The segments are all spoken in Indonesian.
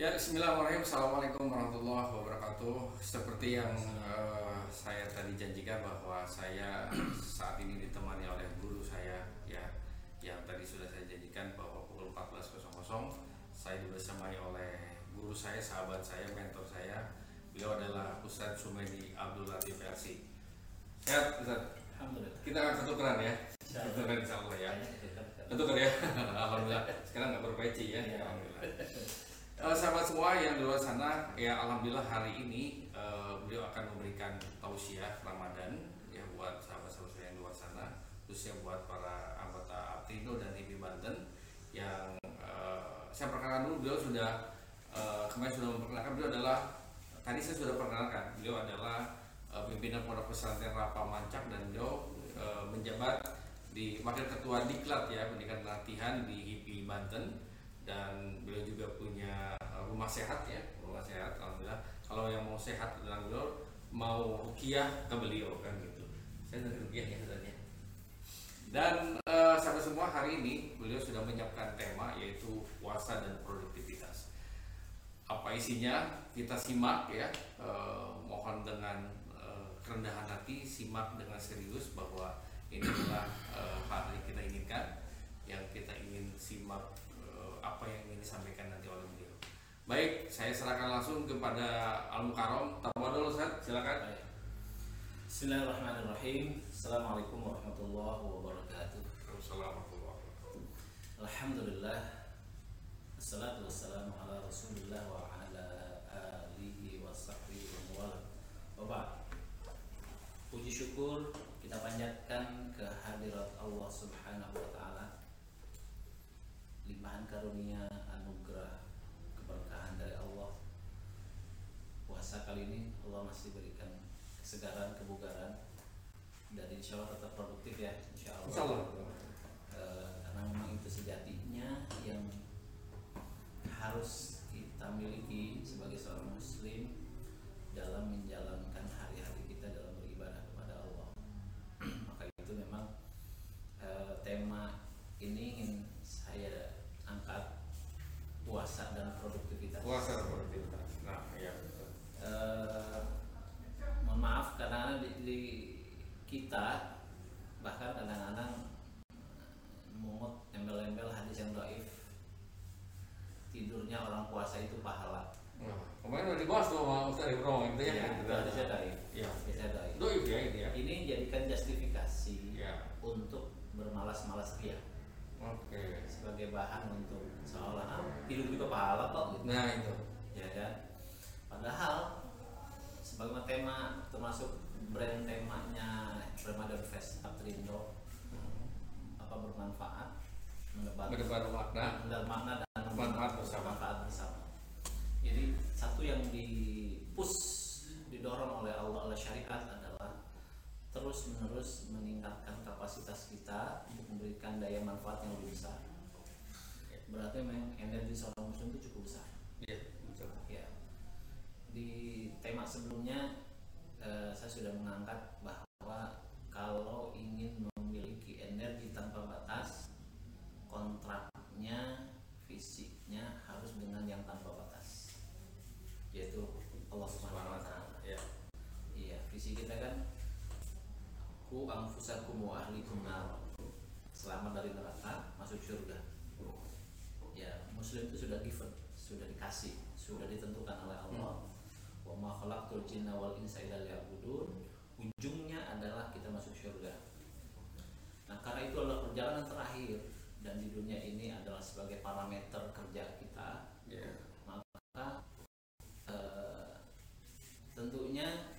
Ya, Bismillahirrahmanirrahim. Assalamualaikum warahmatullahi wabarakatuh. Seperti yang uh, saya tadi janjikan bahwa saya saat ini ditemani oleh guru saya, ya, yang tadi sudah saya janjikan bahwa pukul 14.00 saya dibersamai oleh guru saya, sahabat saya, mentor saya. Beliau adalah Ustadz Sumedi Abdul Latif LC. Sehat, Ustadz? Alhamdulillah. Kita akan tukeran ya. Tukeran insya Allah ya. Tuker ya. Alhamdulillah. Sekarang nggak berpeci ya. Alhamdulillah. Uh, sahabat semua yang di luar sana, ya alhamdulillah hari ini uh, beliau akan memberikan tausiah Ramadan ya buat sahabat-sahabat saya yang di luar sana, khususnya buat para anggota Aptindo dan IPI Banten yang uh, saya perkenalkan dulu beliau sudah uh, kemarin sudah memperkenalkan beliau adalah tadi saya sudah perkenalkan beliau adalah uh, pimpinan pondok pesantren Rapa Mancak dan beliau uh, menjabat di wakil ketua Diklat ya pendidikan latihan di IPI Banten dan beliau juga punya uh, rumah sehat ya rumah sehat alhamdulillah. Kalau yang mau sehat beliau mau rukiah ke beliau kan gitu. Saya dari rukiah ya sebenarnya dan uh, sampai semua hari ini beliau sudah menyiapkan tema yaitu puasa dan produktivitas. Apa isinya? Kita simak ya. Uh, mohon dengan uh, kerendahan hati simak dengan serius bahwa ini adalah hal yang kita inginkan yang kita ingin simak apa yang ingin disampaikan nanti oleh beliau. Baik, saya serahkan langsung kepada Al Mukarrom. Tawadul Ustaz, silakan. Bismillahirrahmanirrahim. Assalamualaikum warahmatullahi wabarakatuh. Assalamualaikum Alhamdulillah. Assalatu wassalamu ala Rasulillah wa ala alihi wa sahbihi wa wala. Puji syukur kita panjatkan ke hadirat Allah Subhanahu wa taala limpahan karunia anugerah keberkahan dari Allah puasa kali ini Allah masih berikan kesegaran kebugaran dan insya Allah tetap produktif ya insya Allah, insya Allah. E, karena memang itu sejatinya yang harus kita miliki sebagai seorang muslim dalam menjalankan hari-hari kita dalam beribadah kepada Allah maka itu memang e, tema ini ingin saya angkat puasa dan produktivitas. Puasa dan produktivitas. Nah, iya betul. Uh, mohon maaf karena di, di kita bahkan kadang-kadang mungut embel-embel hadis yang doif tidurnya orang puasa itu pahala. Nah, kemarin udah dibahas tuh sama Ustaz Ibrahim itu ya. Ya, itu hadisnya doif. Iya. Doif. Doif ya ini ya. Ini jadikan justifikasi Ya. untuk bermalas-malas ria Oke. sebagai bahan untuk seolah ah, hidup juga pahala kok gitu. Nah itu. ya kan padahal sebagaimana tema termasuk brand temanya Ramadan Fest Aprindo apa bermanfaat menebar makna. menebar makna dan Manfaat bersama. manfaat bersama jadi satu yang di push didorong oleh Allah oleh syariat adalah terus menerus meningkatkan kapasitas kita untuk memberikan daya manfaat yang lebih besar. Berarti memang energi seorang muslim itu cukup besar. Iya, betul. ya. Di tema sebelumnya eh, saya sudah mengangkat bahwa kalau ingin memiliki energi tanpa batas kontraknya fisiknya harus dengan yang tanpa batas yaitu Allah Subhanahu wa taala Ya. iya visi kita kan ku anfusakum wa ahlikum nar selamat dari neraka masuk surga ya muslim itu sudah given dikasih sudah ditentukan oleh Allah. Wa ma khalaqtul jinna wal insa illa ujungnya adalah kita masuk surga. Nah karena itu adalah perjalanan terakhir. Dan di dunia ini adalah sebagai parameter kerja kita Ya. maka eh, tentunya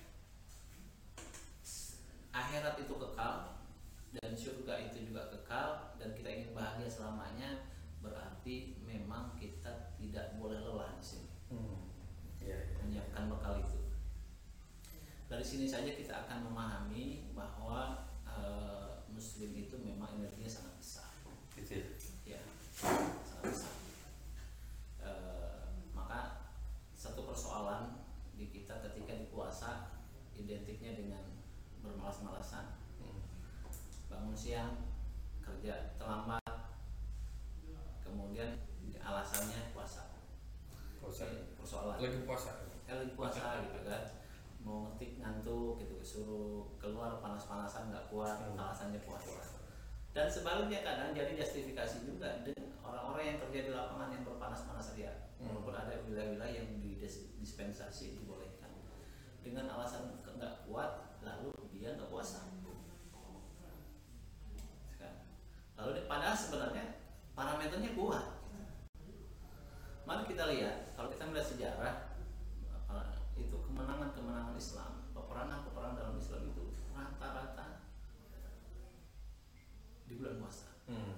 akhirat itu kekal dan surga itu juga kekal dan kita ingin bahagia selamanya berarti memang kita tidak boleh lelah di sini Hmm. Iya. iya. menyiapkan bekal itu dari sini saja kita akan memahami bahwa eh, muslim itu memang energinya sangat besar Gitu ya. ya sangat besar Eh, maka satu persoalan di kita ketika di puasa identiknya dengan bermalas-malasan Hmm. bangun siang kerja terlambat kemudian alasannya puasa Puasa. persoalan lagi puasa. Eh, lagi puasa gitu kan. Mau ngetik ngantuk gitu suruh keluar panas-panasan nggak kuat Hmm. alasannya puasa. Dan sebaliknya kadang jadi justifikasi juga dengan orang-orang yang kerja di lapangan yang berpanas-panas ria Hmm. walaupun ada wilayah-wilayah yang di dis- dispensasi dibolehkan. Dengan alasan nggak kuat lalu dia nggak puasa. Lalu padahal sebenarnya parameternya kuat Mari kita lihat, kalau kita melihat sejarah apa, itu kemenangan-kemenangan Islam, peperangan-peperangan dalam Islam itu rata-rata di bulan puasa hmm.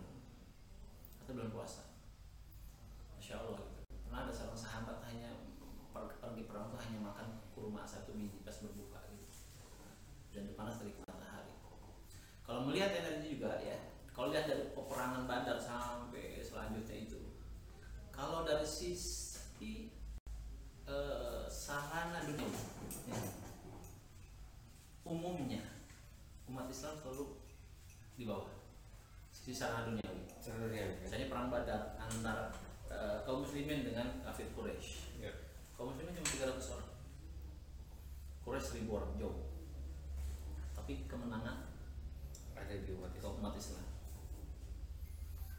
atau bulan puasa. Masya Allah gitu. Pernah ada seorang sahabat hanya per- pergi perang itu hanya makan kurma satu biji pas berbuka gitu. Dan panas dari matahari. Kalau melihat energi juga ya, kalau lihat dari peperangan Badar itu, kalau dari sisi eh, sarana dunia umumnya umat Islam selalu di bawah sisi sarana duniawi. Sebenarnya, ya. Misalnya perang Badar antara eh, kaum muslimin dengan kafir Quraisy. Ya. Kaum muslimin cuma 300 orang. Quraisy seribu orang jauh. Tapi kemenangan ada di umat ke Islam umat Islam.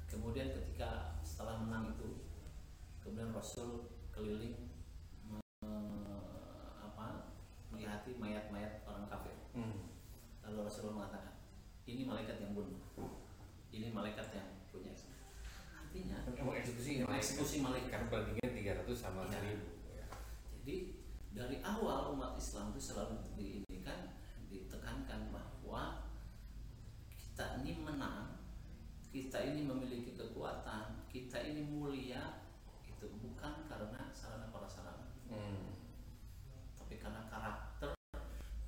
Kemudian ketika setelah menang itu, kemudian Rasul keliling me- apa, melihati mayat-mayat orang kafir. hmm. Lalu Rasulullah mengatakan, ini malaikat yang bunuh, ini malaikat yang punya. Artinya, emang eksekusi eksekusi malaikat. kan bandingnya 300 sama Iya. 1000 ya. jadi dari awal umat Islam itu selalu diindikan, ditekankan bahwa kita ini menang, kita ini memiliki kekuatan, kita ini mulia, itu bukan karena sarana prasarana, Hmm. tapi karena karakter,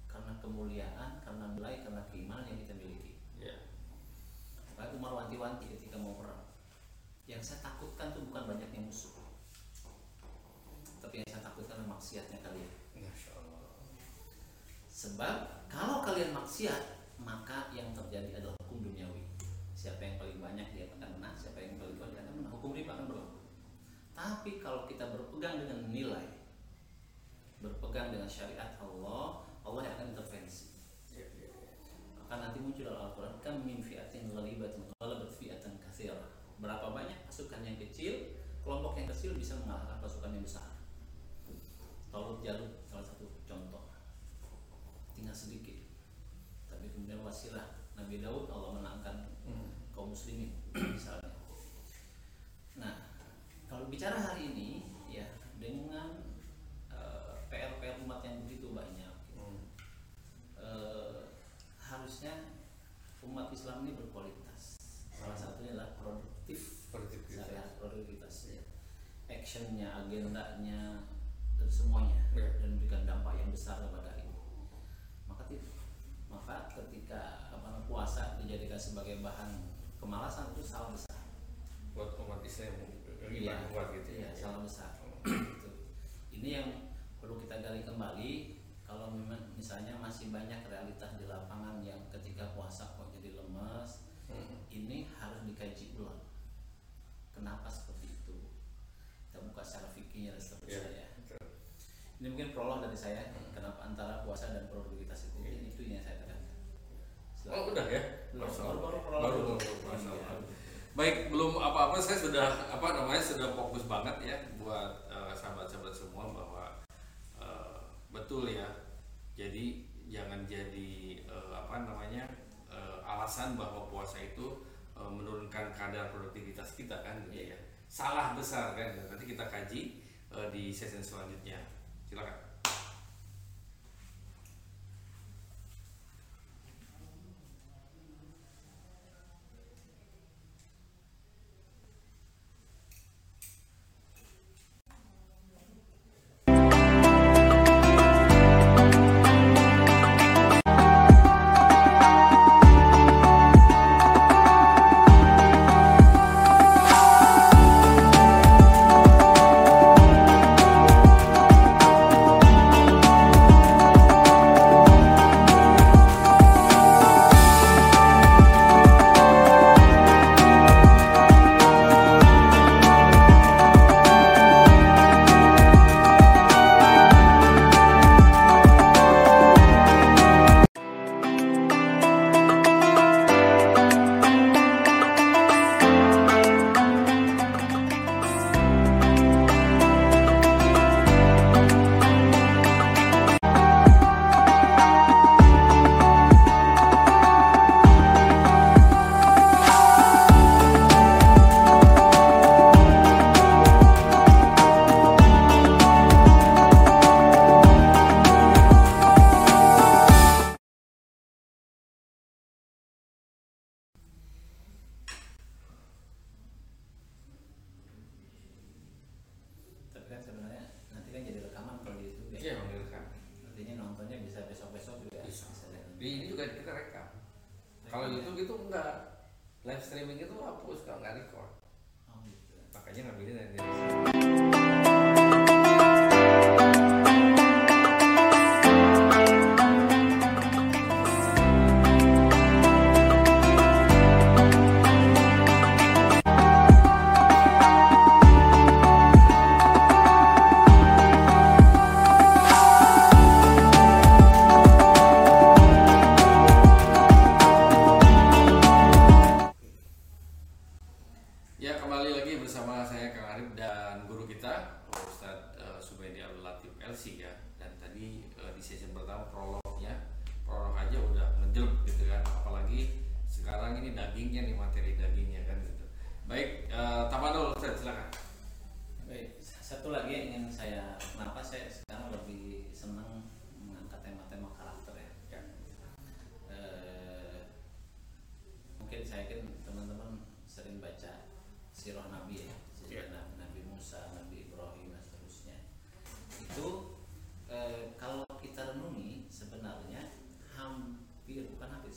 karena kemuliaan, karena nilai, karena keimanan yang kita miliki. ya Makanya Umar wanti-wanti ketika mau perang. Yang saya takutkan tuh bukan banyaknya musuh, tapi yang saya takutkan adalah maksiatnya kalian. Masya Allah Sebab kalau kalian maksiat, maka yang terjadi adalah hukum duniawi. Siapa yang paling banyak dia akan menang, siapa yang paling banyak dia akan menang. Hukum riba akan berlaku. Tapi kalau kita berpegang dengan nilai, berpegang dengan syariat Allah, Allah yang akan intervensi. Maka nanti muncul dalam Al-Quran kan min fi'atin ghalibatin ghalabat fi'atan katsira. Berapa banyak pasukan yang kecil, kelompok yang kecil bisa mengalahkan pasukan yang besar. Talut Jalut salah satu contoh. Tinggal sedikit. Tapi kemudian wasilah Nabi Daud Allah menangkan Hmm. kaum muslimin misalnya. Nah, kalau bicara hari ini ya dengan eh, PR-PR umat yang begitu banyak Hmm. eh, harusnya umat Islam ini berkualitas. Salah satunya adalah produktif, Produktivitas. Saya produktivitas, ya. actionnya, agendanya, dan semuanya, Ya. dan memberikan dampak yang besar kepada ini. Maka tidak, maka ketika apa namanya, puasa dijadikan sebagai bahan kemalasan itu salah besar. buat umat Islam yang Iya, iman kuat gitu iya, ya salah besar. Gitu. Ini yang perlu kita gali kembali. Kalau memang misalnya masih banyak realitas di lapangan yang ketika puasa kok jadi lemes, Hmm. ini harus dikaji ulang. Kenapa seperti itu? Kita buka secara fikihnya dan seterusnya Iya, ya. betul. Ini mungkin prolog dari saya. Kenapa antara puasa dan produktivitas itu? Ini itu yang saya tekankan. Oh udah ya? Baru- baru baru, Iya. Baik, belum apa-apa saya sudah apa namanya sudah fokus banget ya buat eh, sahabat-sahabat semua bahwa eh, betul ya. Jadi jangan jadi eh, apa namanya eh, alasan bahwa puasa itu eh, menurunkan kadar produktivitas kita kan gitu ya. Salah besar kan. Nanti kita kaji eh, di sesi selanjutnya. Silakan.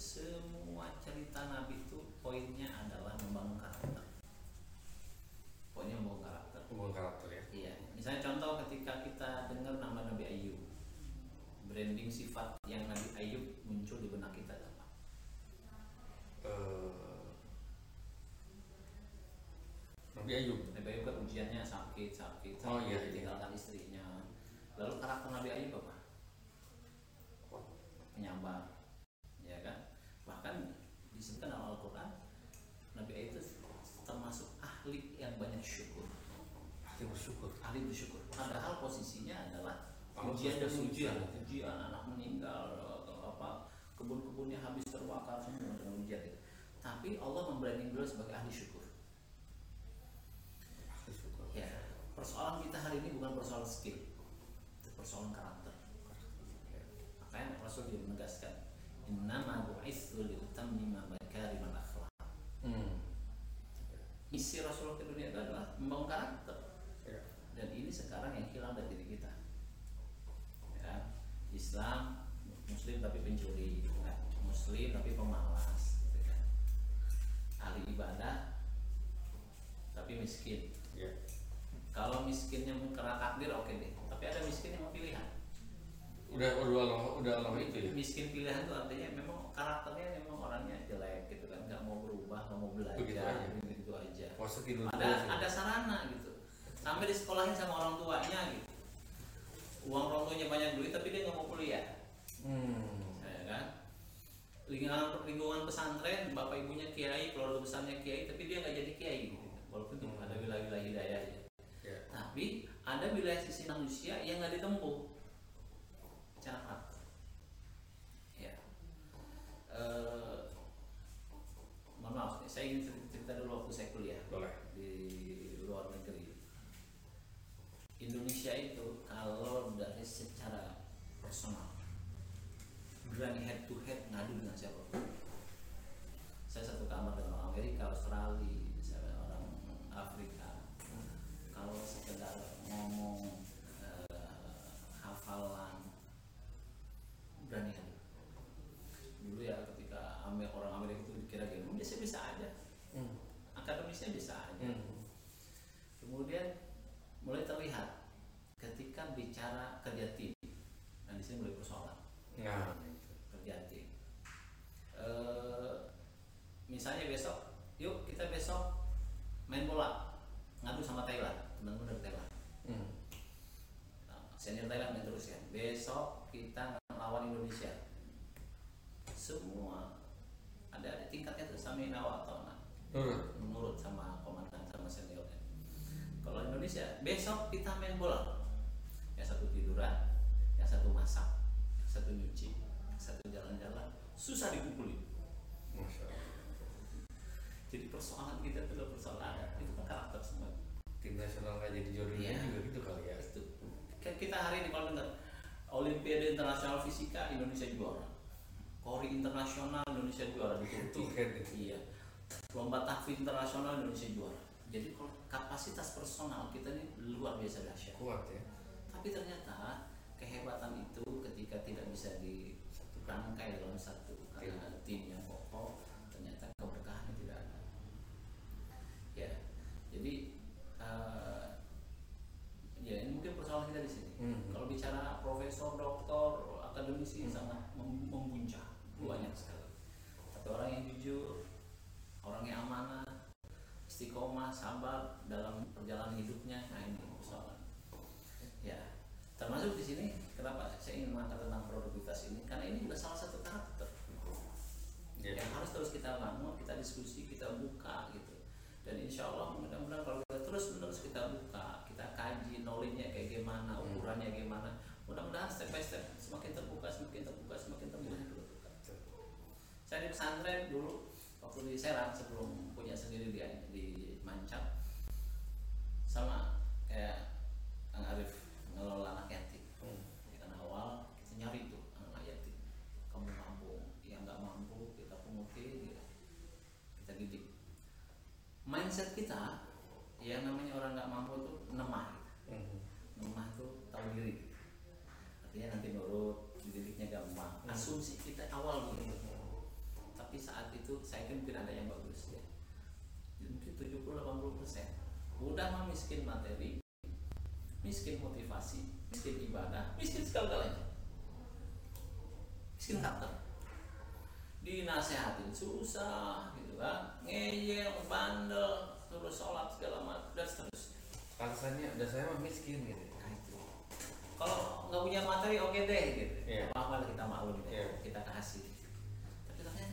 Semua cerita Nabi itu poinnya adalah membangun karakter. Poinnya membangun karakter. hubungan karakter ya Iya, misalnya contoh ketika kita dengar nama Nabi Ayub, branding sifat yang Nabi Ayub muncul di benak kita apa? Eh, Nabi Ayub Nabi Ayub kan ujiannya sakit, sakit, sakit, Oh, iya, iya. ditinggalkan istrinya. Lalu karakter Nabi Ayub apa? Penyabar, ya kan? Bahkan disebutkan dalam Al-Quran, Nabi Ayub itu termasuk ahli yang banyak syukur. hati bersyukur ahli bersyukur. Padahal posisinya adalah Allah ujian dan bersyukur. ujian, ujian anak meninggal, atau apa kebun-kebunnya habis terbakar semua dengan ujian itu. Tapi Allah membranding beliau sebagai ahli syukur. hati syukur Ya, persoalan kita hari ini bukan persoalan skill, itu persoalan karakter. Ya, Makanya Rasul juga menegaskan, Innama bu'ithu liutammima makarimal akhlak. hmm. Misi Rasulullah ke dunia itu adalah membangun karakter. ya. dan ini sekarang yang hilang dari diri kita ya Islam Muslim tapi pencuri kan. Muslim tapi pemalas gitu kan. ahli ibadah tapi miskin ya. kalau miskinnya karena takdir oke deh tapi ada miskin yang mau pilihan udah udah Allah udah Allah itu ya miskin pilihan itu artinya memang karakternya memang orangnya jelek gitu kan nggak mau berubah nggak mau belajar Begitu aja. begitu aja puasa tidur ada ada sarana gitu sampai disekolahin sama orang tuanya gitu uang orang tuanya banyak duit tapi dia nggak mau kuliah hmm. ya kan lingkungan lingkungan pesantren bapak ibunya kiai keluarga besarnya kiai tapi dia nggak jadi kiai gitu. walaupun itu Hmm. ada wilayah-wilayah hidayah ya. ya. tapi ada wilayah sisi manusia yang nggak ditempuh cara praktek ya. Eh, mohon maaf saya ingin cerita, dulu waktu saya kuliah boleh. di luar negeri. Indonesia itu kalau dari secara personal berani head to head ngadu dengan siapa Saya satu kamar dengan Amerika, Australia, misalnya orang Afrika. Kalau sekedar ngomong eh, hafalan berani adu. Dulu ya ketika Amer- orang Amerika itu dikira gini, "Oh, biasa bisa aja, hmm. akademisnya bisa aja. Hmm. Kemudian mulai terlihat ketika bicara kerja tim. Nah di sini mulai persoalan nah itu. kerja tim. Eh, misalnya besok, yuk kita besok main bola ngadu sama Thailand, teman-teman dari Thailand. hmm. Nah, senior Thailand main terus ya. Besok kita lawan Indonesia. Semua ada, ada Inawa atau nah, Nurut. menurut sama komandan sama seniornya. Kalau Indonesia besok kita main bola, yang satu tiduran, yang satu masak, yang satu nyuci, yang satu jalan-jalan, susah Allah. Jadi persoalan kita itu persoalan itu kan karakter semua. tim nasional nggak jadi jodohnya Iya. juga gitu kali ya Itu kan kita hari ini kalau dengar Olimpiade Internasional Fisika Indonesia juara, Kori Internasional Indonesia juara di Turki. Iya. Lomba tahfidz internasional Indonesia juara. Jadi kalau kapasitas personal kita ini luar biasa dahsyat. kuat ya Tapi ternyata kehebatan itu ketika tidak bisa dirangkai dalam satu karena tim yang kokoh, ternyata keberkahannya tidak ada. Sabar dalam perjalanan hidupnya. Nah ini persoalan ya termasuk di sini kenapa saya ingin mengangkat tentang produktivitas ini? Karena ini juga salah satu karakter. Ya. yang harus terus kita bangun kita diskusi kita buka gitu. Dan insya Allah mudah-mudahan kalau kita terus menerus kita buka kita kaji knowledge-nya kayak gimana Hmm. ukurannya gimana mudah-mudahan step by step semakin terbuka semakin terbuka semakin terbuka. Terbuka saya di pesantren dulu waktu di Serang sebelum punya sendiri di di Mancap sama kayak Kang Arif ngelola anak yatim Hmm. kan awal kita nyari tuh anak yatim kamu mampu yang nggak mampu kita pungutin gitu. kita didik mindset kita yang namanya orang nggak mampu itu lemah. Mhm. lemah tuh tahu diri artinya nanti nurut dididiknya gampang Hmm. asumsi kita awal itu saya kira mungkin ada yang bagus ya. Mungkin 70-80 persen. Udah mah miskin materi miskin motivasi miskin ibadah miskin segala-galanya. Miskin karakter dinasehatin susah gitu kan. Ngeyel bandel terus sholat segala macam dan seterusnya. Alasannya ada saya mah miskin gitu. Nah, itu. kalau nggak punya materi oke deh gitu. Iya. apa apa kita maklum deh. Iya. kita kasih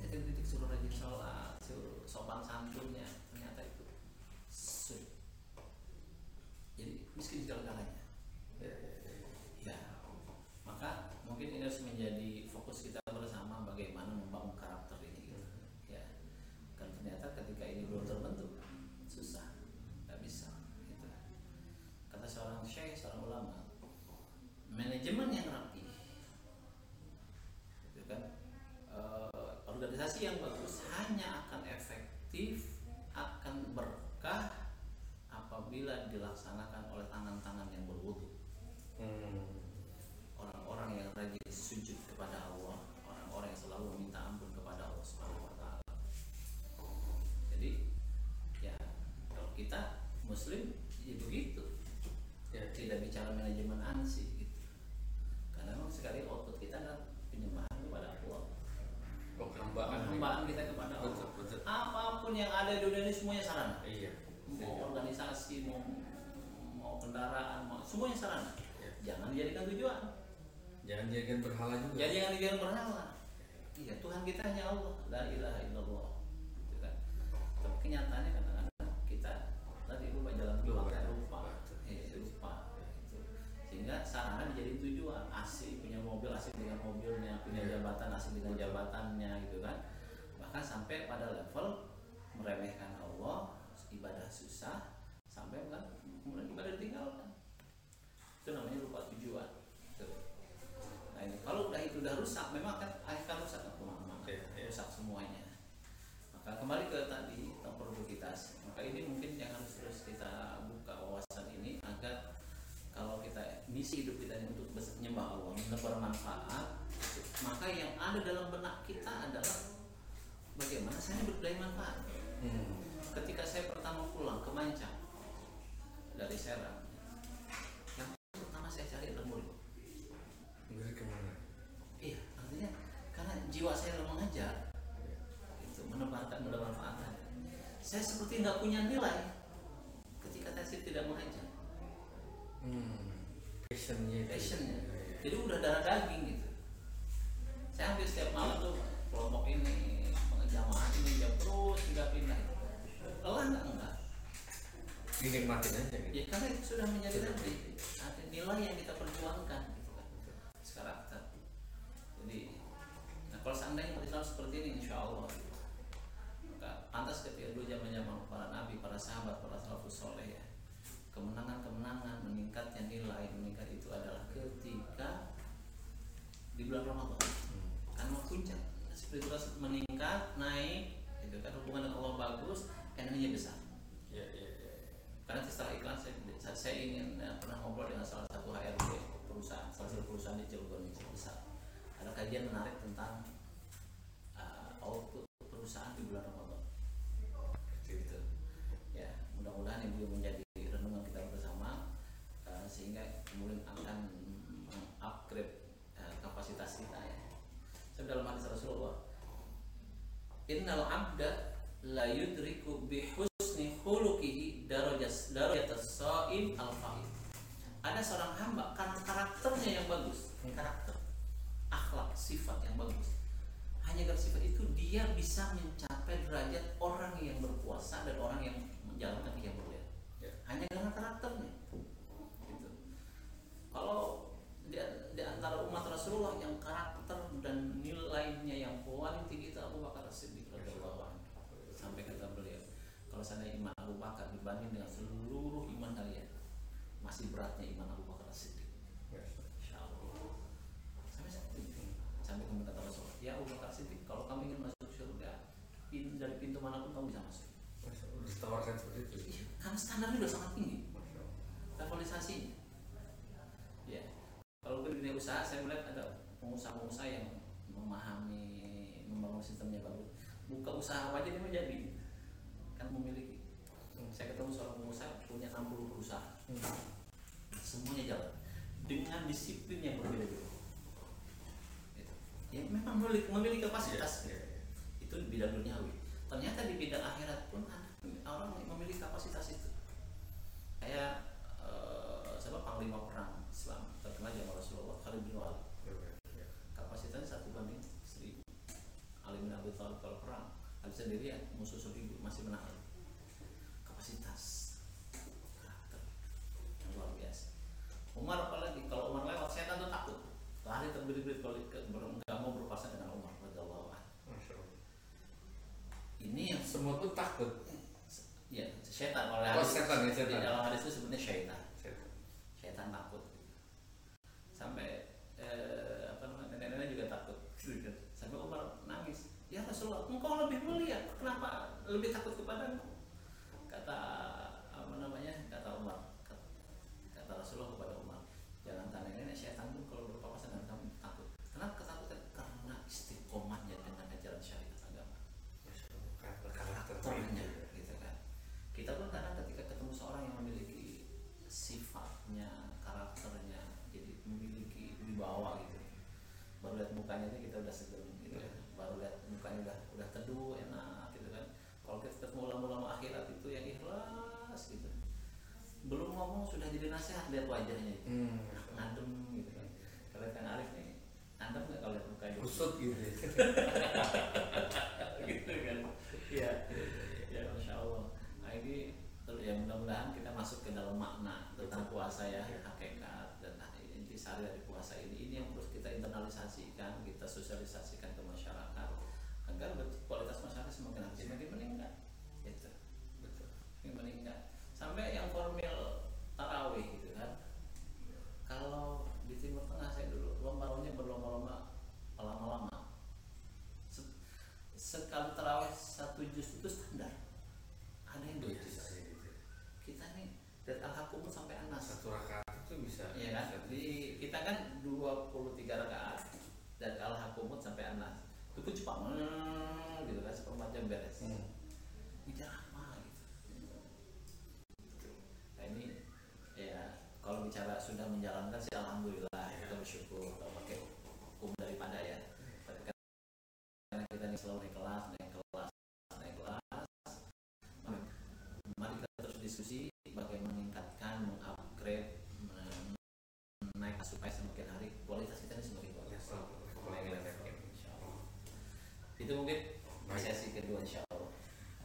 didik suruh rajin sholat suruh sopan santunnya ternyata itu sulit jadi miskin segala-galanya Ya, ya, ya. ya maka mungkin ini harus menjadi fokus kita bersama bagaimana membangun karakter ini gitu. ya kan ternyata ketika ini belum terbentuk susah nggak bisa gitu. kata seorang syekh seorang ulama manajemen yang rapi gitu kan eh, organisasi yang bagus hanya akan efektif akan berkah apabila dilaksanakan oleh tangan-tangan yang berwudu Hmm. orang-orang yang rajin sujud kepada Allah, orang-orang yang selalu meminta ampun kepada Allah Subhanahu wa taala. Jadi ya kalau kita muslim ya begitu. Ya. Tidak bicara manajemen ansi gitu. Karena memang sekali output kita adalah penyembahan kepada Allah. Oh, hambaan. Hambaan kita kepada Allah. Betul, betul. Apa pun yang ada di dunia ini semuanya sarana. Iya. Mau organisasi, mau mau kendaraan, mau semuanya sarana. Iya. Jangan dijadikan tujuan. Jangan jadikan berhala juga. Jadi yang dijadikan berhala. Iya, Tuhan kita hanya Allah. La ilaha illallah. Gitu kan. Tapi kenyataannya kadang-kadang kita tadi lupa jalan Lupa. lupa, lupa. Eh, lupa. Gitu. Sehingga sarana dijadiin tujuan. Asik punya mobil, asik dengan mobilnya, punya Dengan jabatannya gitu kan. Bahkan sampai pada level meremehkan Allah, ibadah susah, sampai kan kemudian ibadah ditinggalkan. Itu namanya lupa tujuan. Gitu. Nah ini kalau udah itu udah rusak, memang kan akan rusak kan ke mana-mana, Iya, iya. rusak semuanya. Maka kembali ke tadi tentang produktivitas. Maka ini mungkin yang harus terus kita buka wawasan ini agar kalau kita misi hidup kita ini untuk menyembah Allah, untuk bermanfaat, maka yang ada dalam benak kita adalah bagaimana saya berdaya manfaat. Hmm. Ketika saya pertama pulang ke Mancang dari Serang, yang pertama saya cari adalah murid. Ke mana? Iya, artinya karena jiwa saya dalam mengajar itu menebarkan bermanfaatan. Saya seperti nggak punya nilai ada seorang hamba karena karakternya yang bagus karakter akhlak sifat yang bagus. Hanya karena sifat itu dia bisa mencapai derajat orang yang berpuasa dan orang yang menjalankan yang mulia ya. hanya karena karakternya. Gitu. kalau di, di antara umat Rasulullah yang karakter dan nilainya yang paling tinggi itu Abu Bakar Siddiq radhiyallahu sampai kata beliau kalau saya iman Abu Bakar dibanding dengan seluruh iman kalian masih beratnya iman Abu Bakar As-Siddiq. Insya Allah. Sampai saat ini, sampai kemudian kata Rasulullah, ya Abu Bakar Siddiq, kalau kamu ingin masuk surga, pin, dari pintu mana pun kamu bisa masuk. Ditawarkan seperti itu. Iya, Karena standarnya udah sangat tinggi, levelisasinya. Ya, kalau ke dunia usaha, saya melihat ada pengusaha-pengusaha yang memahami, membangun sistemnya bagus. Buka usaha aja dia mau jadi, kan memiliki. Saya ketemu seorang pengusaha punya 60 perusahaan, semuanya jalan dengan disiplin yang berbeda-beda. Gitu. Ya memang memiliki, memiliki kapasitas iya. itu di bidang duniawi. Ternyata di bidang akhirat pun ada orang memiliki kapasitas itu. Kayak eh, siapa panglima perang Islam terkenal zaman Rasulullah Khalid bin Walid. Kapasitasnya satu banding seribu. Ali bin Abi Thalib kalau perang, Ali sendirian musuh seribu masih menang. Kapasitas karakter yang luar biasa. Umar apalagi kalau Umar lewat saya kan tuh takut. Lari terbirit-birit kalau ke- ber- nggak mau berpasangan dengan Umar radhiyallahu anhu. Masya Allah. Ini yang Semua tuh takut. ya setan kalau Oh, setan ya, setan. di dalam hadis itu sebenarnya syaitan Saya- syaitan takut sampai eh, apa namanya nenek-nenek juga takut gitu kan. sampai Umar nangis ya Rasulullah engkau lebih mulia kenapa lebih takut kepadaku kata apa namanya kata Umar kata, kata Rasulullah kepada Umar jangan tanya nenek syaitan pun kalau berpapasan dengan kamu takut kenapa ketakutan karena istiqomahnya dengan ajaran syariat agama Masya Allah. Karakter- karakter karakternya itu. gitu kan kita pun kadang ketika ketemu seorang yang memiliki sifatnya karakternya jadi memiliki wibawa gitu baru lihat mukanya aja kita udah seger gitu kan baru lihat mukanya udah udah teduh enak gitu kan kalau kita ketemu ulama-ulama akhirat itu yang ikhlas gitu belum ngomong sudah jadi nasihat lihat wajahnya itu Hmm. ngadem gitu kan kalau Kang Arif nih adem nggak kalau lihat mukanya Kusut gitu. ya. gitu kan iya ya masya allah nah ini terus ya mudah-mudahan kita masuk ke dalam makna tentang puasa ya hakikat dan intisari dari puasa ini ini yang terus kita internalisasikan kita sosialisasikan ke masyarakat agar kualitas masyarakat semakin hari semakin meningkat. Gitu. Betul. semakin meningkat. Sampai yang formil tarawih gitu kan kalau di timur tengah saya dulu lomba-lombanya berlomba-lomba lama-lama Se- sekali tarawih satu juz itu standar ada yang dua juz kita nih dari al-hakum sampai anas Satu rakaat itu bisa. Iya kan? bisa- Di kita kan 23 rakaat dari al-hakumut sampai anas. Itu pun cepat hmm, gitu kan seperempat jam beres. Hmm. Ini lama gitu. Nah ini ya kalau bicara sudah menjalankan sih alhamdulillah kita bersyukur kalau pakai hukum daripada ya. Tapi kan karena kita ini selalu naik kelas, naik kelas, naik kelas. Mari kita terus diskusi bagaimana meningkatkan, mengupgrade, men- menaikkan supaya semakin hari kualitas kita ini semakin bagus. Insya. Itu mungkin Baik. sesi kedua insya Allah.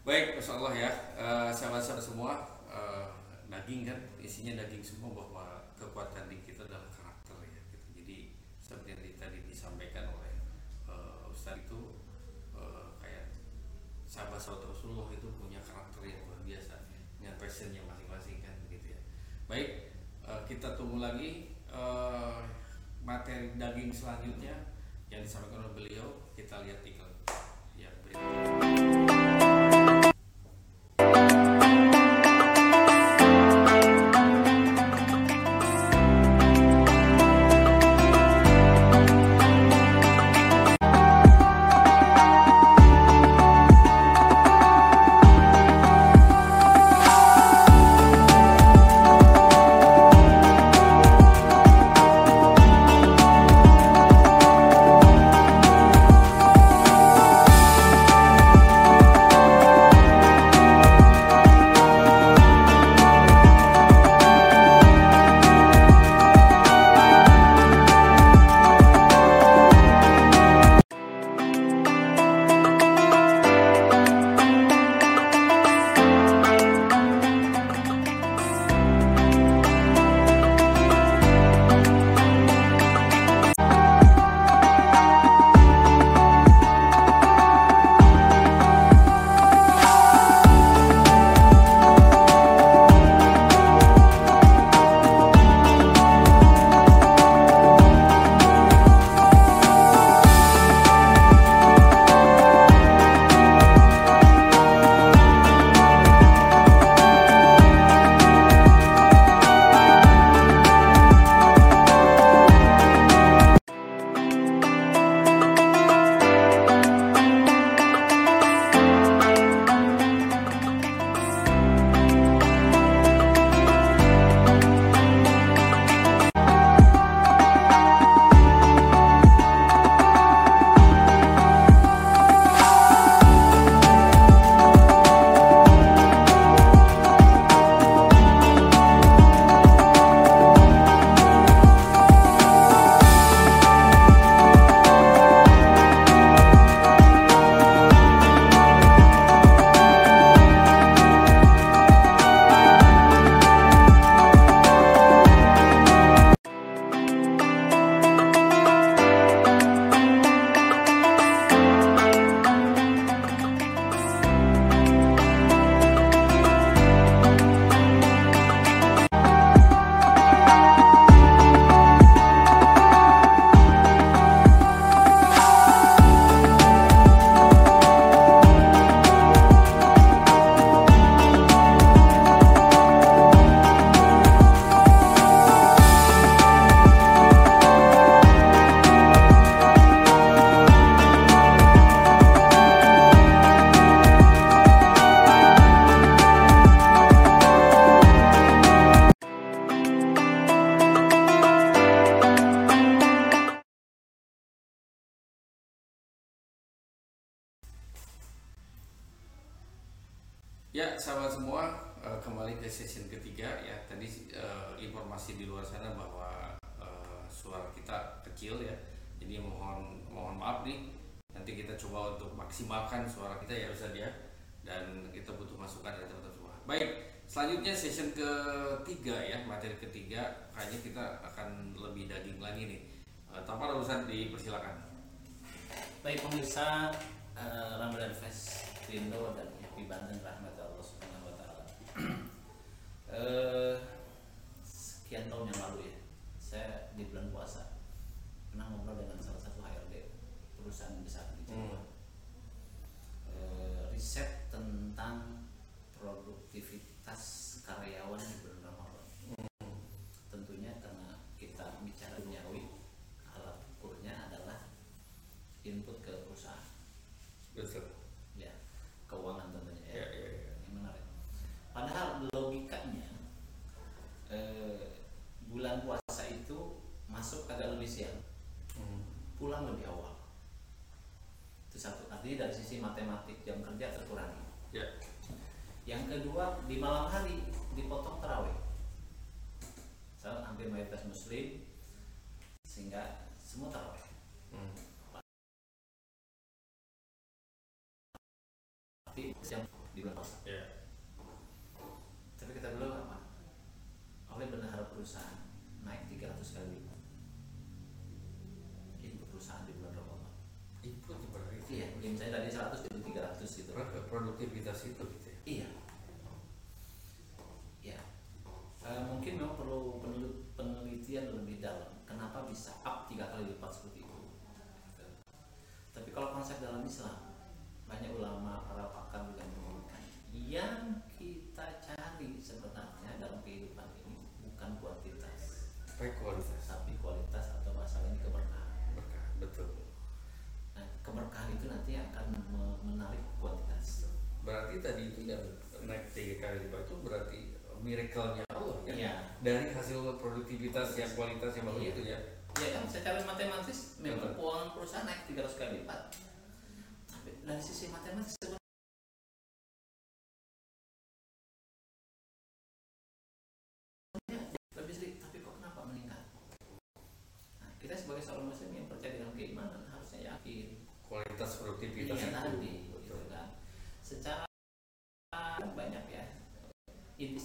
Baik, Masya Allah ya, Eh, sahabat-sahabat semua, eh, daging kan, isinya daging semua bahwa kekuatan di kita adalah karakter ya. Gitu. Jadi seperti yang di- tadi disampaikan oleh eh, Ustadz itu eh, kayak sahabat-sahabat Rasulullah itu punya karakter yang luar biasa, dengan passionnya masing-masing kan begitu ya. Baik, eh, kita tunggu lagi materi daging selanjutnya yang disampaikan oleh beliau. Kita lihat. Ya, kecil ya. Jadi mohon mohon maaf nih. Nanti kita coba untuk maksimalkan suara kita ya Ustaz ya. Dan kita butuh masukan dari teman-teman semua. Baik selanjutnya session ketiga ya materi ketiga. Kayaknya kita akan lebih daging lagi nih. Uh, tanpa urusan dipersilakan. Baik pemirsa uh, Ramadan Fest Rindo dan Happy Banten rahmat Allah Subhanahu wa taala. Eh, sekian tahun yang lalu ya. Saya di bulan puasa pernah ngobrol dengan salah satu HRD perusahaan besar di Jawa. Hmm. E, riset tentang Jadi dari sisi matematik jam kerja terkurangi. Ya. Yang kedua di malam hari dipotong terawih. Saya hampir mayoritas muslim sehingga semua terawih. multiplicación, ¿viste? miracle-nya Allah kan? Iya. Dari hasil produktivitas yang kualitas yang bagus iya. itu ya. Ya kan secara matematis memang Betul. keuangan perusahaan naik 300 kali lipat. Tapi dari sisi matematis lebih sedikit, tapi kok kenapa meningkat? Nah, kita sebagai seorang muslim yang percaya dengan keimanan harusnya yakin kualitas produktivitas iya, tadi, gitu kan. Secara banyak ya inti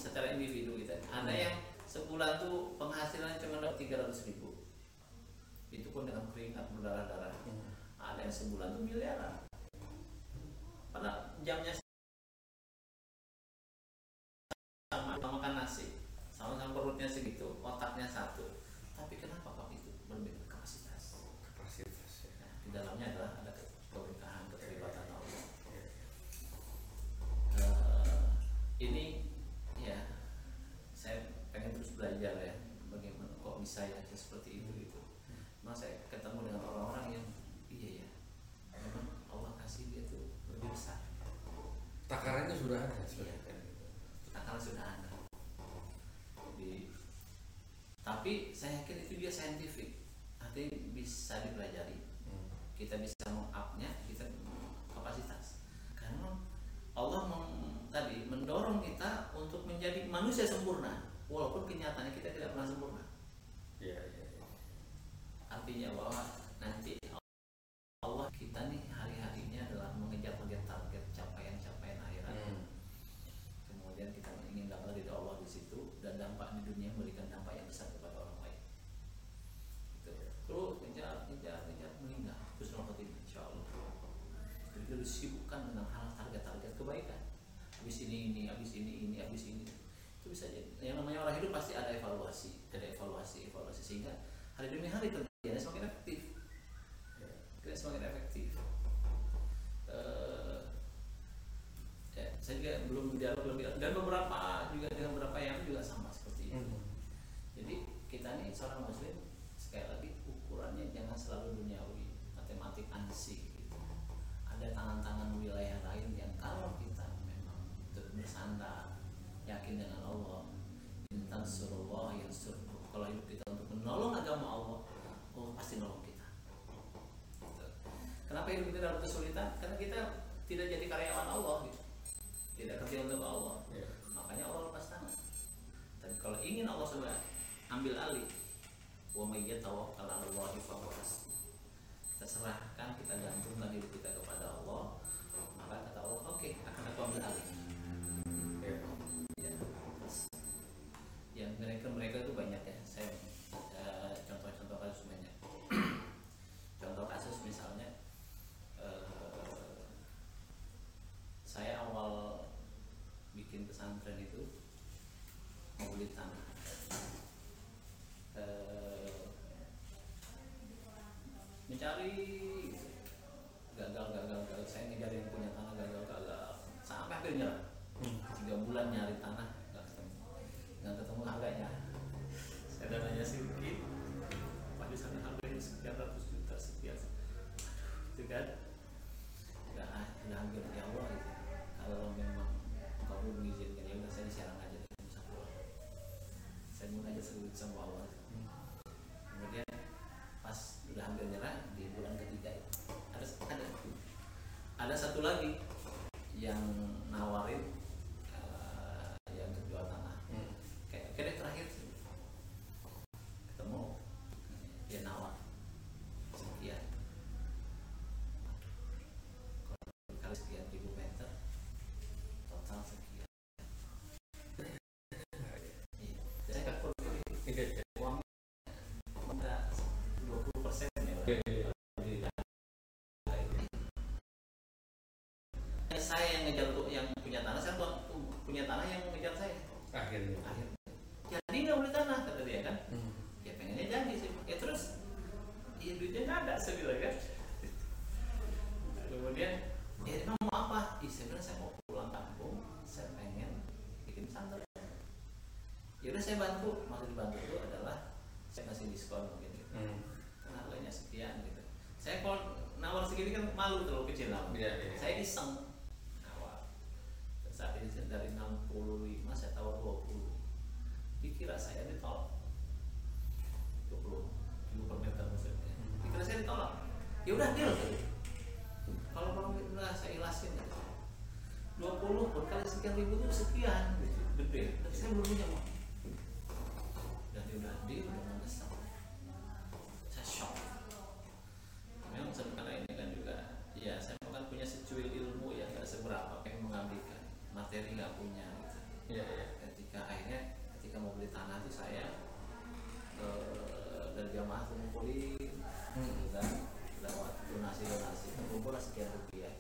sebulan tuh penghasilannya cuma dapat tiga ratus ribu. Itu pun dengan keringat berdarah darah iya. ada yang sebulan tuh miliaran. Pada jamnya tapi saya yakin itu dia saintifik artinya bisa dipelajari hmm. kita bisa kesulitan karena kita tidak jadi karyawan Allah gitu. tidak kerja untuk Allah yeah. makanya Allah lepas tangan tapi kalau ingin Allah sebenarnya ambil alih wa mayyatawakkal 'ala Allah fa mencari gagal gagal. Gagal saya ngejar yang punya tanah gagal gagal sampai hampir nyerah. Tiga bulan nyari tanah nggak ketemu. Nggak ketemu harganya. Saya dananya sedikit pada sana harganya sekian ratus juta sekian. Itu kan satu lagi yang nawarin eh, yang untuk jual tanah Hmm. kayak kayak terakhir sih ketemu dia nawar sekian Kalau kali sekian ribu meter total sekian iya saya kan perlu Iya. uang udah 20 persen ya Pak. Iya. Di Eh, saya yang ngejar tuh yang punya tanah saya tuh punya tanah yang mengejar saya. Akhirnya. akhirnya. Jadi nggak boleh tanah kata dia kan. Hmm. ya pengennya jadi sih. Ya terus ya duitnya nggak ada saya bilang kan. Kemudian ya emang mau apa? Ih, saya bilang saya mau pulang kampung saya pengen bikin pesantren. Ya udah saya bantu. Maksud dibantu itu adalah saya kasih diskon mungkin gitu. Hmm. karena harganya sekian gitu. Saya kalau nawar segini kan malu terlalu kecil lah. Iya, iya. saya iseng nawar saat ini saya dari 65 saya tawar 20 dikira saya ditolak 20 ribu per meter maksudnya dikira saya ditolak ya udah deal. Kalau kalau udah saya ilasin gitu. 20 per kali sekian ribu itu sekian gitu. gede. Tapi saya belum punya uang. Dan dia udah deal udah mengesal saya shock. Memang sebenarnya ini kan juga. Ya saya kan punya secuil ilmu ya nggak seberapa pengen mengabdikan materi nggak punya gitu. Iya, iya. ketika akhirnya ketika mau beli tanah itu saya eh, dari jamaah tuh ngumpulin Hmm. gitu kan lewat donasi donasi terkumpul sekian rupiah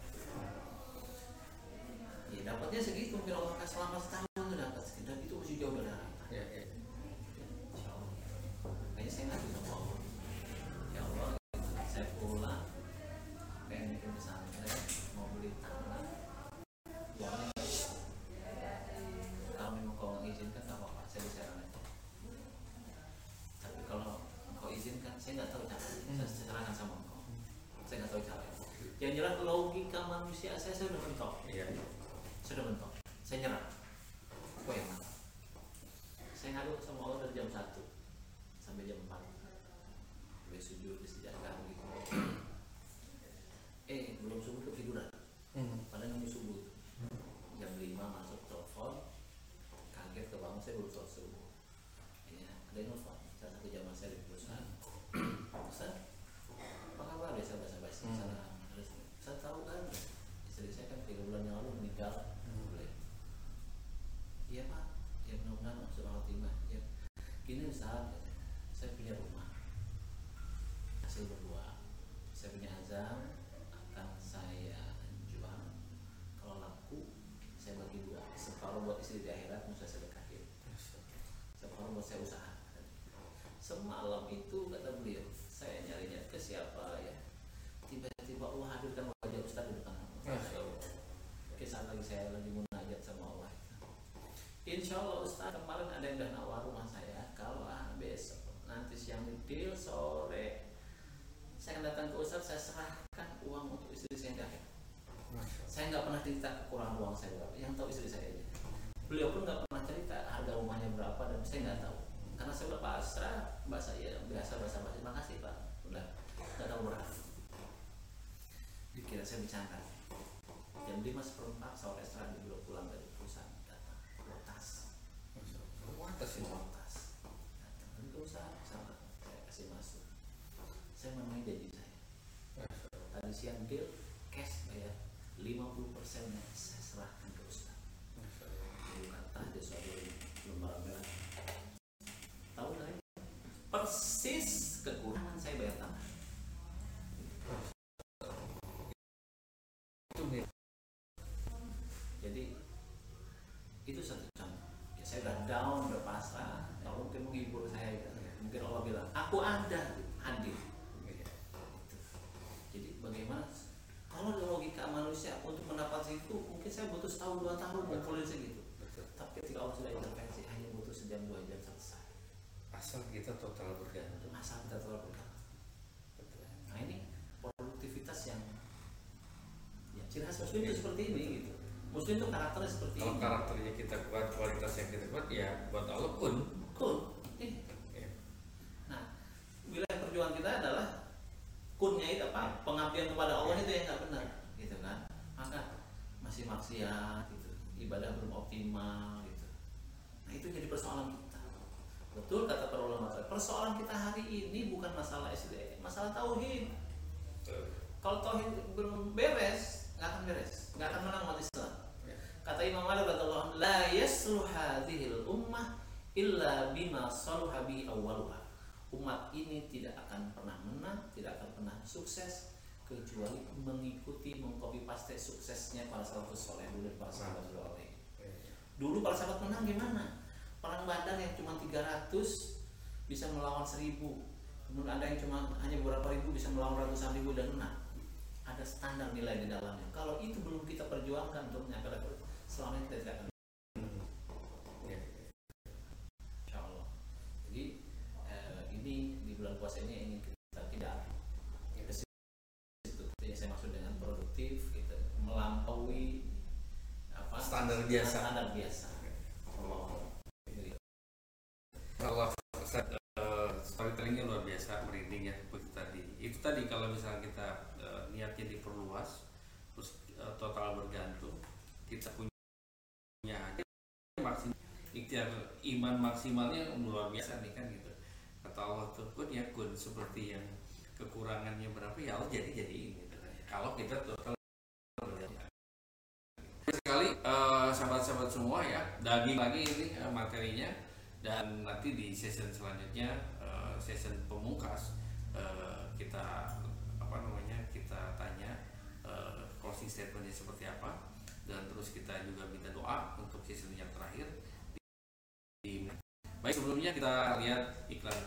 ya dapatnya segitu mungkin selama setahun tuh dapat sekitar itu masih jauh dari harapan Iya, iya. Insya Allah. Saya ngadu sama Allah. Manusia saya buat istri di akhirat mau saya sedekahin buat saya usaha semalam itu kata beliau saya nyarinya ke siapa ya? Tiba-tiba Allah hadirkan wajah Ustaz di depan. Masya Allah. Oke saat lagi saya lagi munajat sama Allah. Insya Allah Ustaz kemarin ada yang udah nawar rumah saya Kalau besok. Nanti siang deal sore. Saya akan datang ke Ustaz saya serahkan uang untuk istri saya yang. Saya nggak pernah cerita kekurangan uang saya Yang tahu istri saya Beliau pun nggak pernah cerita harga rumahnya berapa dan saya nggak tahu. Karena saya udah pasrah bahasa ya biasa bahasa bahasa makasih pak. Udah nggak tahu berapa. Dikira saya bercanda. Jam lima seperempat sore setelah dia belum pulang dari perusahaan datang bawa tas Wah, tas ini. bawa tas datang "Ini ke usaha sama saya kasih masuk. Saya memenuhi janji saya. Tadi siang deal cash bayar 50 persennya 100 tahun dua tahun iya. nggak gitu. Segitu. tapi ketika Allah sudah intervensi hanya butuh sejam dua jam selesai asal kita total bergantung. Asal kita total bergantung. Nah ini produktivitas yang ya, ciri khas muslim itu seperti ini gitu. Muslim itu karakternya seperti kalau ini. karakternya kita kuat kualitas yang kita kuat ya buat Allah pun kun. Iya. Nah wilayah perjuangan kita adalah kunnya itu apa? Iya. Pengabdian kepada Allah itu yang nggak benar masih maksiat, gitu. Ibadah belum optimal, gitu. Nah itu jadi persoalan kita. Betul kata para ulama. Persoalan kita hari ini bukan masalah SD, masalah tauhid. Kalau tauhid belum beres, nggak akan beres, nggak akan menang umat Islam. Ya. Kata Imam Malik radhiyallahu anhu, la yasluh hadhil ummah illa bima saluha bi awwaluha. Umat ini tidak akan pernah menang, tidak akan pernah sukses kecuali mengikuti mengcopy paste suksesnya para salafus soleh dulu dan para sahabat soleh. Dulu para sahabat menang gimana? Perang Badar yang cuma 300 bisa melawan 1000. Kemudian ada yang cuma hanya beberapa ribu bisa melawan ratusan ribu dan menang. Ada standar nilai di dalamnya. Kalau itu belum kita perjuangkan untuk level selama ini kita tidak akan Ya. Insya Allah. Jadi eh, ini di bulan puasa ini ingin kita tidak ke situ. Yang saya maksud dengan produktif, gitu, melampaui apa Standar biasa. Standar biasa. Allah. Eh, storytellingnya luar biasa merinding ya begitu tadi. Itu tadi kalau misalnya kita eh, niatnya diperluas, terus eh, total bergantung, kita punya maksimal ikhtiar iman maksimalnya luar biasa nih kan gitu. Kata Allah tuh kun ya kun seperti yang kekurangannya berapa ya Allah jadi jadi ini gitu kan. Kalau kita total bergantung. sekali eh, sahabat-sahabat semua ya. Daging lagi ini eh, materinya. Dan nanti di session selanjutnya eh, session pemungkas eh, kita apa namanya kita tanya closing statementnya seperti apa. Dan terus kita juga minta doa untuk session yang terakhir. Baik sebelumnya kita lihat iklan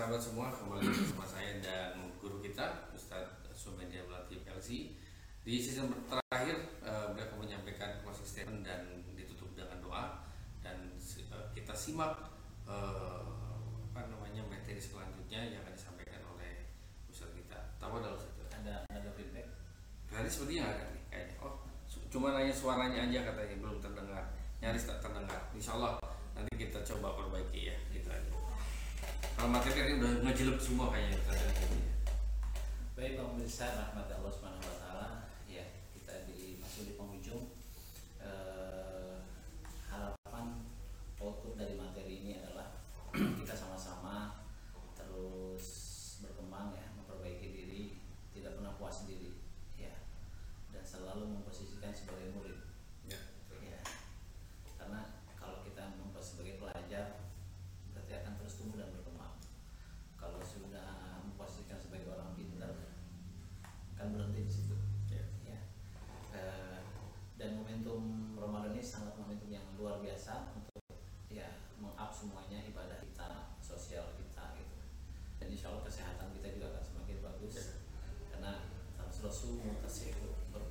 sahabat semua kembali bersama saya dan guru kita Ustadz Sumedia Melati LC. Di season terakhir uh, beliau menyampaikan closing statement dan ditutup dengan doa dan uh, kita simak uh, apa namanya materi selanjutnya yang akan disampaikan oleh Ustadz kita. Tahu ada Ustadz? Ada ada feedback? Tadi sepertinya ada nih kayaknya. Oh, cuma nanya suaranya aja katanya belum terdengar. Nyaris tak terdengar. Insya Allah nanti kita coba perbaiki ya. Kalau materi ini udah ngejelup semua kayaknya Baik Bang Pemirsa, rahmat Allah Subhanahu wa taala. Ya, kita di masuk di penghujung eh, harapan output dari materi ini adalah kita sama-sama terus berkembang ya, memperbaiki diri, tidak pernah puas diri ya. Dan selalu memposisikan sebagai murid. Ya. Ya. Karena kalau kita memposisikan sebagai pelajar berarti akan terus tumbuh dan berkembang. Kalau sudah memposisikan sebagai orang pintar kan berhenti di situ. Ya. Ya. Eh, dan momentum Ramadan ini sangat momentum yang luar biasa untuk ya mengup semuanya ibadah kita, sosial kita gitu. Dan insya Allah kesehatan kita juga akan semakin bagus Ya. karena Rasul mutasih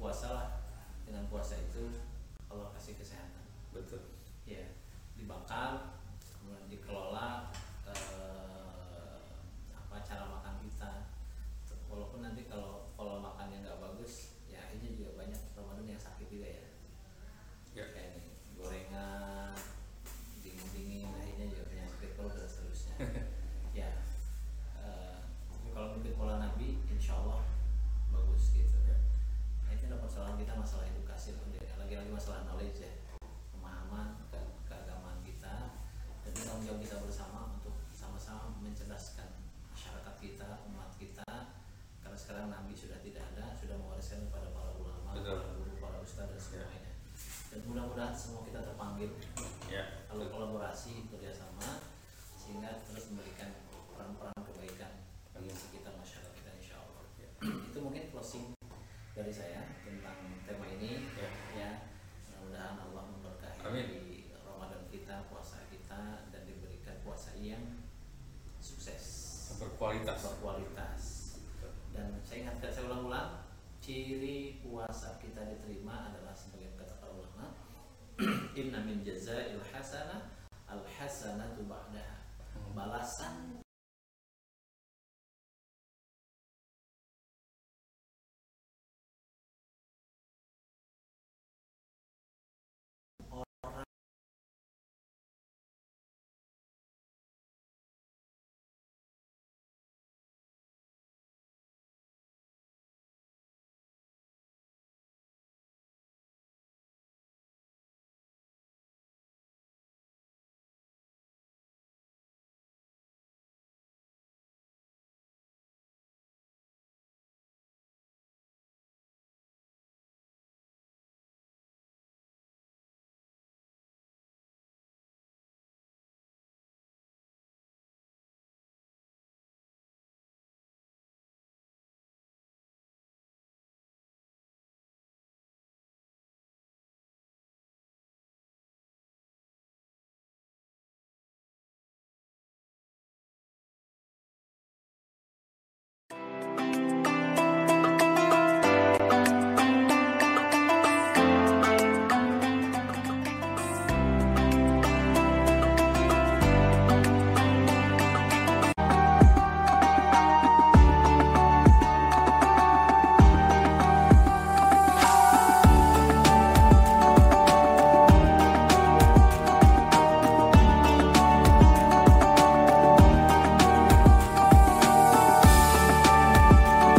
berpuasalah dengan puasa itu Allah kasih kesehatan. Betul. ya dibakar kemudian dikelola eh, apa cara makan kita. Walaupun nanti kalau pola makannya nggak bagus ya ini juga banyak Ramadan yang sakit juga ya. Ya. kayak ini, gorengan dingin dingin akhirnya juga penyakit perut dan seterusnya. Ya eh, kalau mungkin pola Nabi insya Allah itu ada persoalan kita masalah edukasi lagi-lagi masalah knowledge ya pemahaman ke keagamaan kita dan ini tanggung jawab kita bersama untuk sama-sama mencerdaskan masyarakat kita umat kita karena sekarang Nabi sudah tidak ada sudah mewariskan kepada para ulama Betul. para guru para ustadz dan semuanya dan mudah-mudahan semua kita terpanggil Ya. kalau kolaborasi kerjasama sehingga terus memberikan peran-peran kebaikan bagi sekitar masyarakat kita insya Allah Ya. itu mungkin closing dari saya tentang tema ini Ya. ya mudah-mudahan Allah memberkahi Amin. di Ramadan kita puasa kita dan diberikan puasa yang sukses Berkualitas. berkualitas dan saya ingatkan saya ulang-ulang ciri puasa kita diterima adalah sebagai kata para ulama inna min jazail hasanah al hasanatu ba'daha balasan